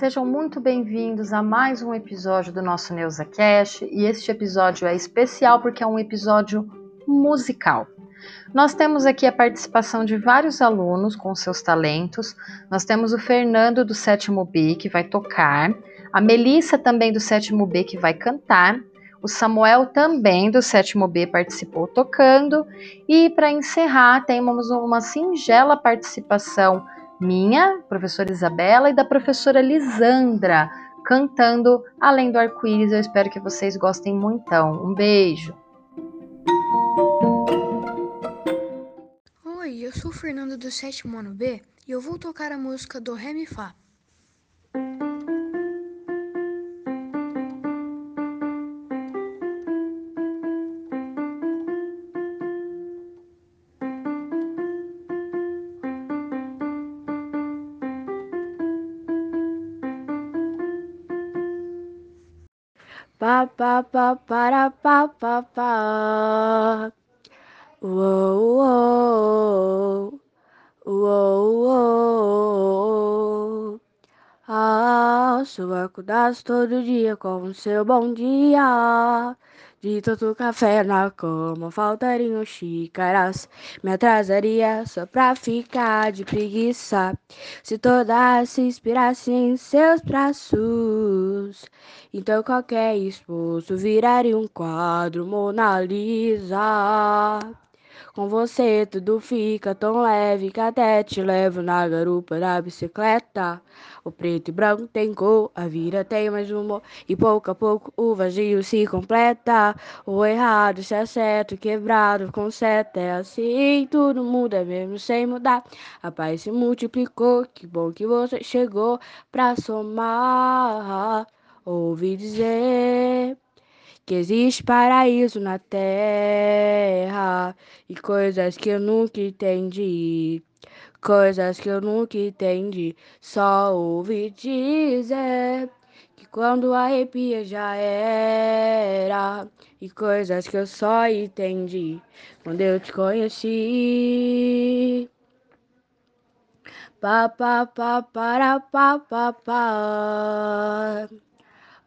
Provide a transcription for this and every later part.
Sejam muito bem-vindos a mais um episódio do nosso Neuza Cash e este episódio é especial porque é um episódio musical. Nós temos aqui a participação de vários alunos com seus talentos. Nós temos o Fernando do sétimo B que vai tocar, a Melissa também do sétimo B que vai cantar, o Samuel também do sétimo B participou tocando e para encerrar temos uma singela participação minha, professora Isabela e da professora Lisandra cantando Além do Arco-Íris. Eu espero que vocês gostem muito. Um beijo. Oi, eu sou o Fernando do sétimo ano B e eu vou tocar a música do Ré Mi Fá. Pa pa pa para pa pa pa. Uou, uou, uou. Ah, sou acordado todo dia com o seu bom dia. De tanto café na cama, faltariam xícaras. Me atrasaria só pra ficar de preguiça. Se todas se inspirassem em seus braços, então qualquer esposo viraria um quadro Mona Lisa. Com você tudo fica tão leve que até te levo na garupa da bicicleta. O preto e branco tem cor, a vida tem mais humor e pouco a pouco o vazio se completa. O errado se acerta, o quebrado conserta. É assim, tudo muda mesmo sem mudar. A paz se multiplicou, que bom que você chegou pra somar. Ouvi dizer que existe paraíso na terra e coisas que eu nunca entendi. Coisas que eu nunca entendi, só ouvi dizer que quando arrepia já era. E coisas que eu só entendi quando eu te conheci. Pa pa pa para pa pa pa.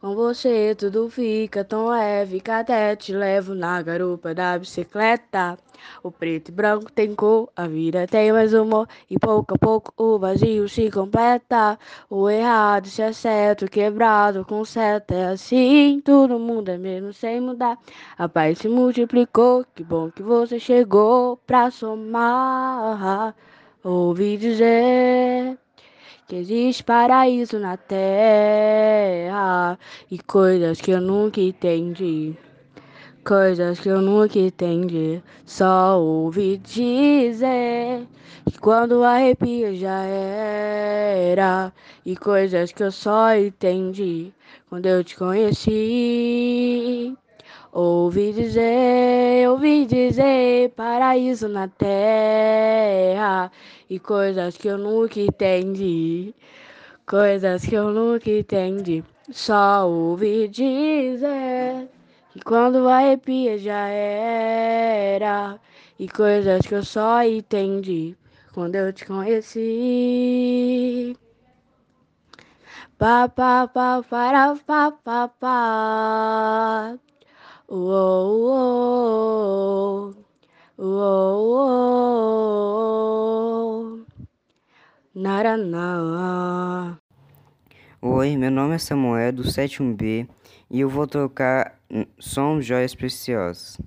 Com você tudo fica tão leve que até te levo na garupa da bicicleta. O preto e branco tem cor, a vida tem mais humor e pouco a pouco o vazio se completa. O errado se acerta, o quebrado conserta. É assim, todo mundo é mesmo sem mudar. A paz se multiplicou, que bom que você chegou pra somar. Ouvi dizer que existe paraíso na terra e coisas que eu nunca entendi. Coisas que eu nunca entendi. Só ouvi dizer que quando arrepia já era. E coisas que eu só entendi quando eu te conheci. Ouvi dizer, ouvi dizer, paraíso na terra e coisas que eu nunca entendi, coisas que eu nunca entendi. Só ouvi dizer que quando arrepia já era e coisas que eu só entendi quando eu te conheci. Pa pa pa para pa pa pa. Uou, uou, uou, Naraná. Oi, meu nome é Samuel do 71B e eu vou tocar Som Joias Preciosas.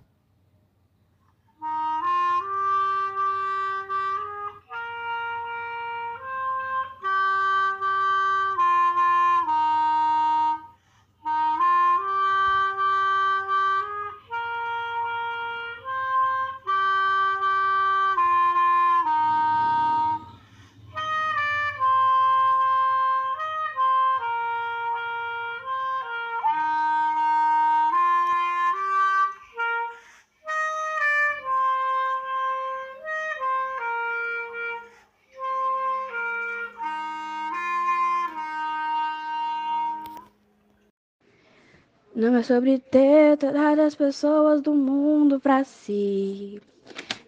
Não é sobre ter todas as pessoas do mundo pra si.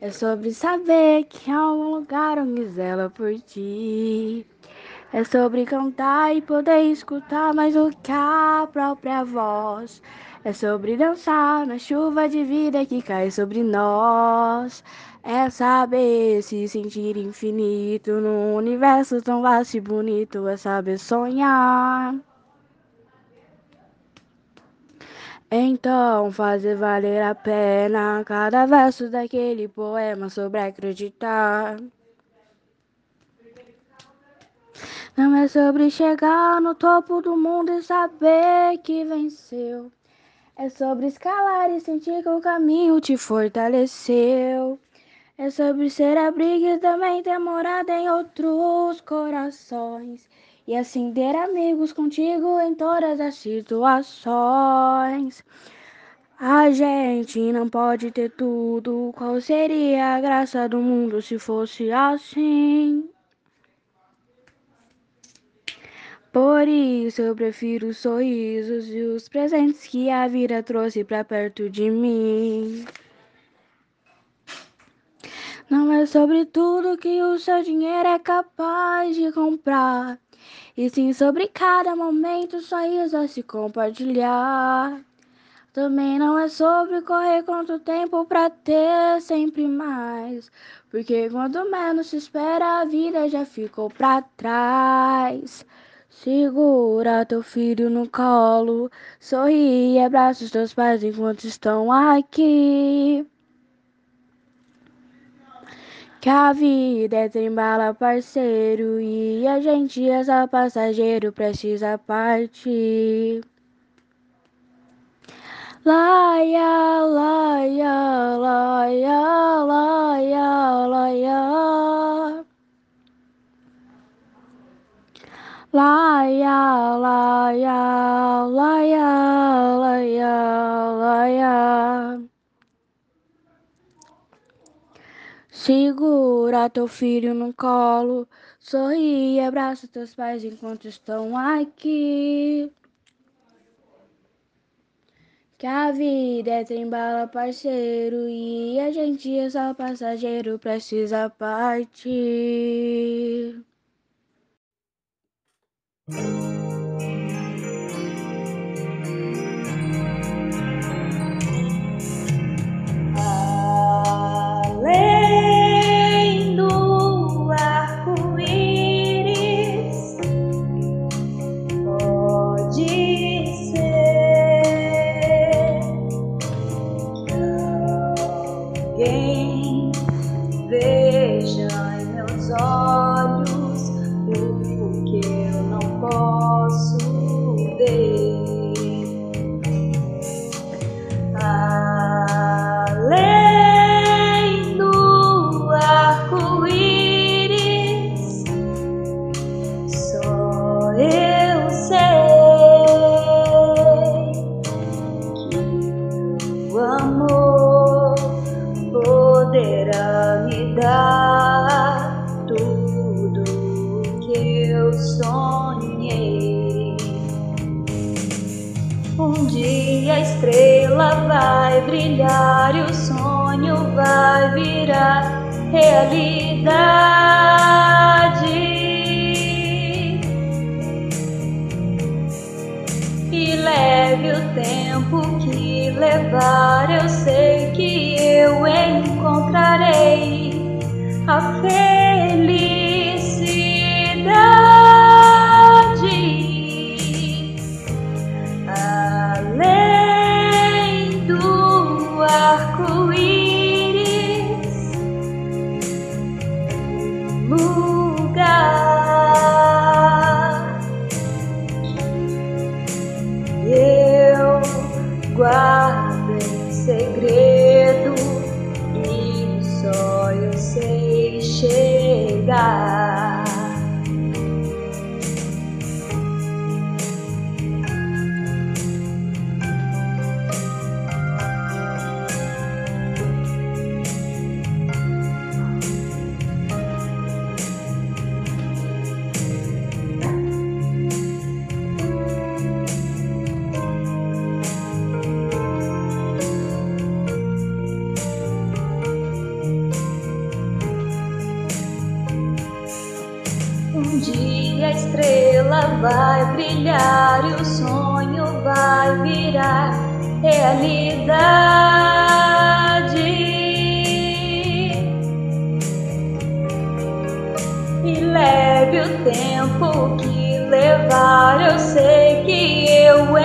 É sobre saber que há um lugar onde zela por ti. É sobre cantar e poder escutar mais do que a própria voz. É sobre dançar na chuva de vida que cai sobre nós. É saber se sentir infinito num universo tão vasto e bonito. É saber sonhar. Então, fazer valer a pena cada verso daquele poema sobre acreditar. Não é sobre chegar no topo do mundo e saber que venceu. É sobre escalar e sentir que o caminho te fortaleceu. É sobre ser abrigo e também ter morada em outros corações. E assim ter amigos contigo em todas as situações. A gente não pode ter tudo. Qual seria a graça do mundo se fosse assim? Por isso eu prefiro os sorrisos e os presentes que a vida trouxe para perto de mim. Não é sobre tudo que o seu dinheiro é capaz de comprar, e sim sobre cada momento sorriso a se compartilhar. Também não é sobre correr quanto tempo pra ter sempre mais, porque quando menos se espera a vida já ficou pra trás. Segura teu filho no colo, sorri e abraça os teus pais enquanto estão aqui. Que a vida é trembala, parceiro, e a gente é só passageiro, precisa partir. Laia, laia, laia, laia, laia. Laia, laia, laia, laia, laia. Segura teu filho no colo, sorri e abraça teus pais enquanto estão aqui. Que a vida é trembala, parceiro, e a gente é só passageiro, precisa partir. O amor poderá me dar tudo que eu sonhei. Um dia a estrela vai brilhar e o sonho vai virar realidade. Só eu sei chegar. Realidade. E leve o tempo que levar, eu sei que eu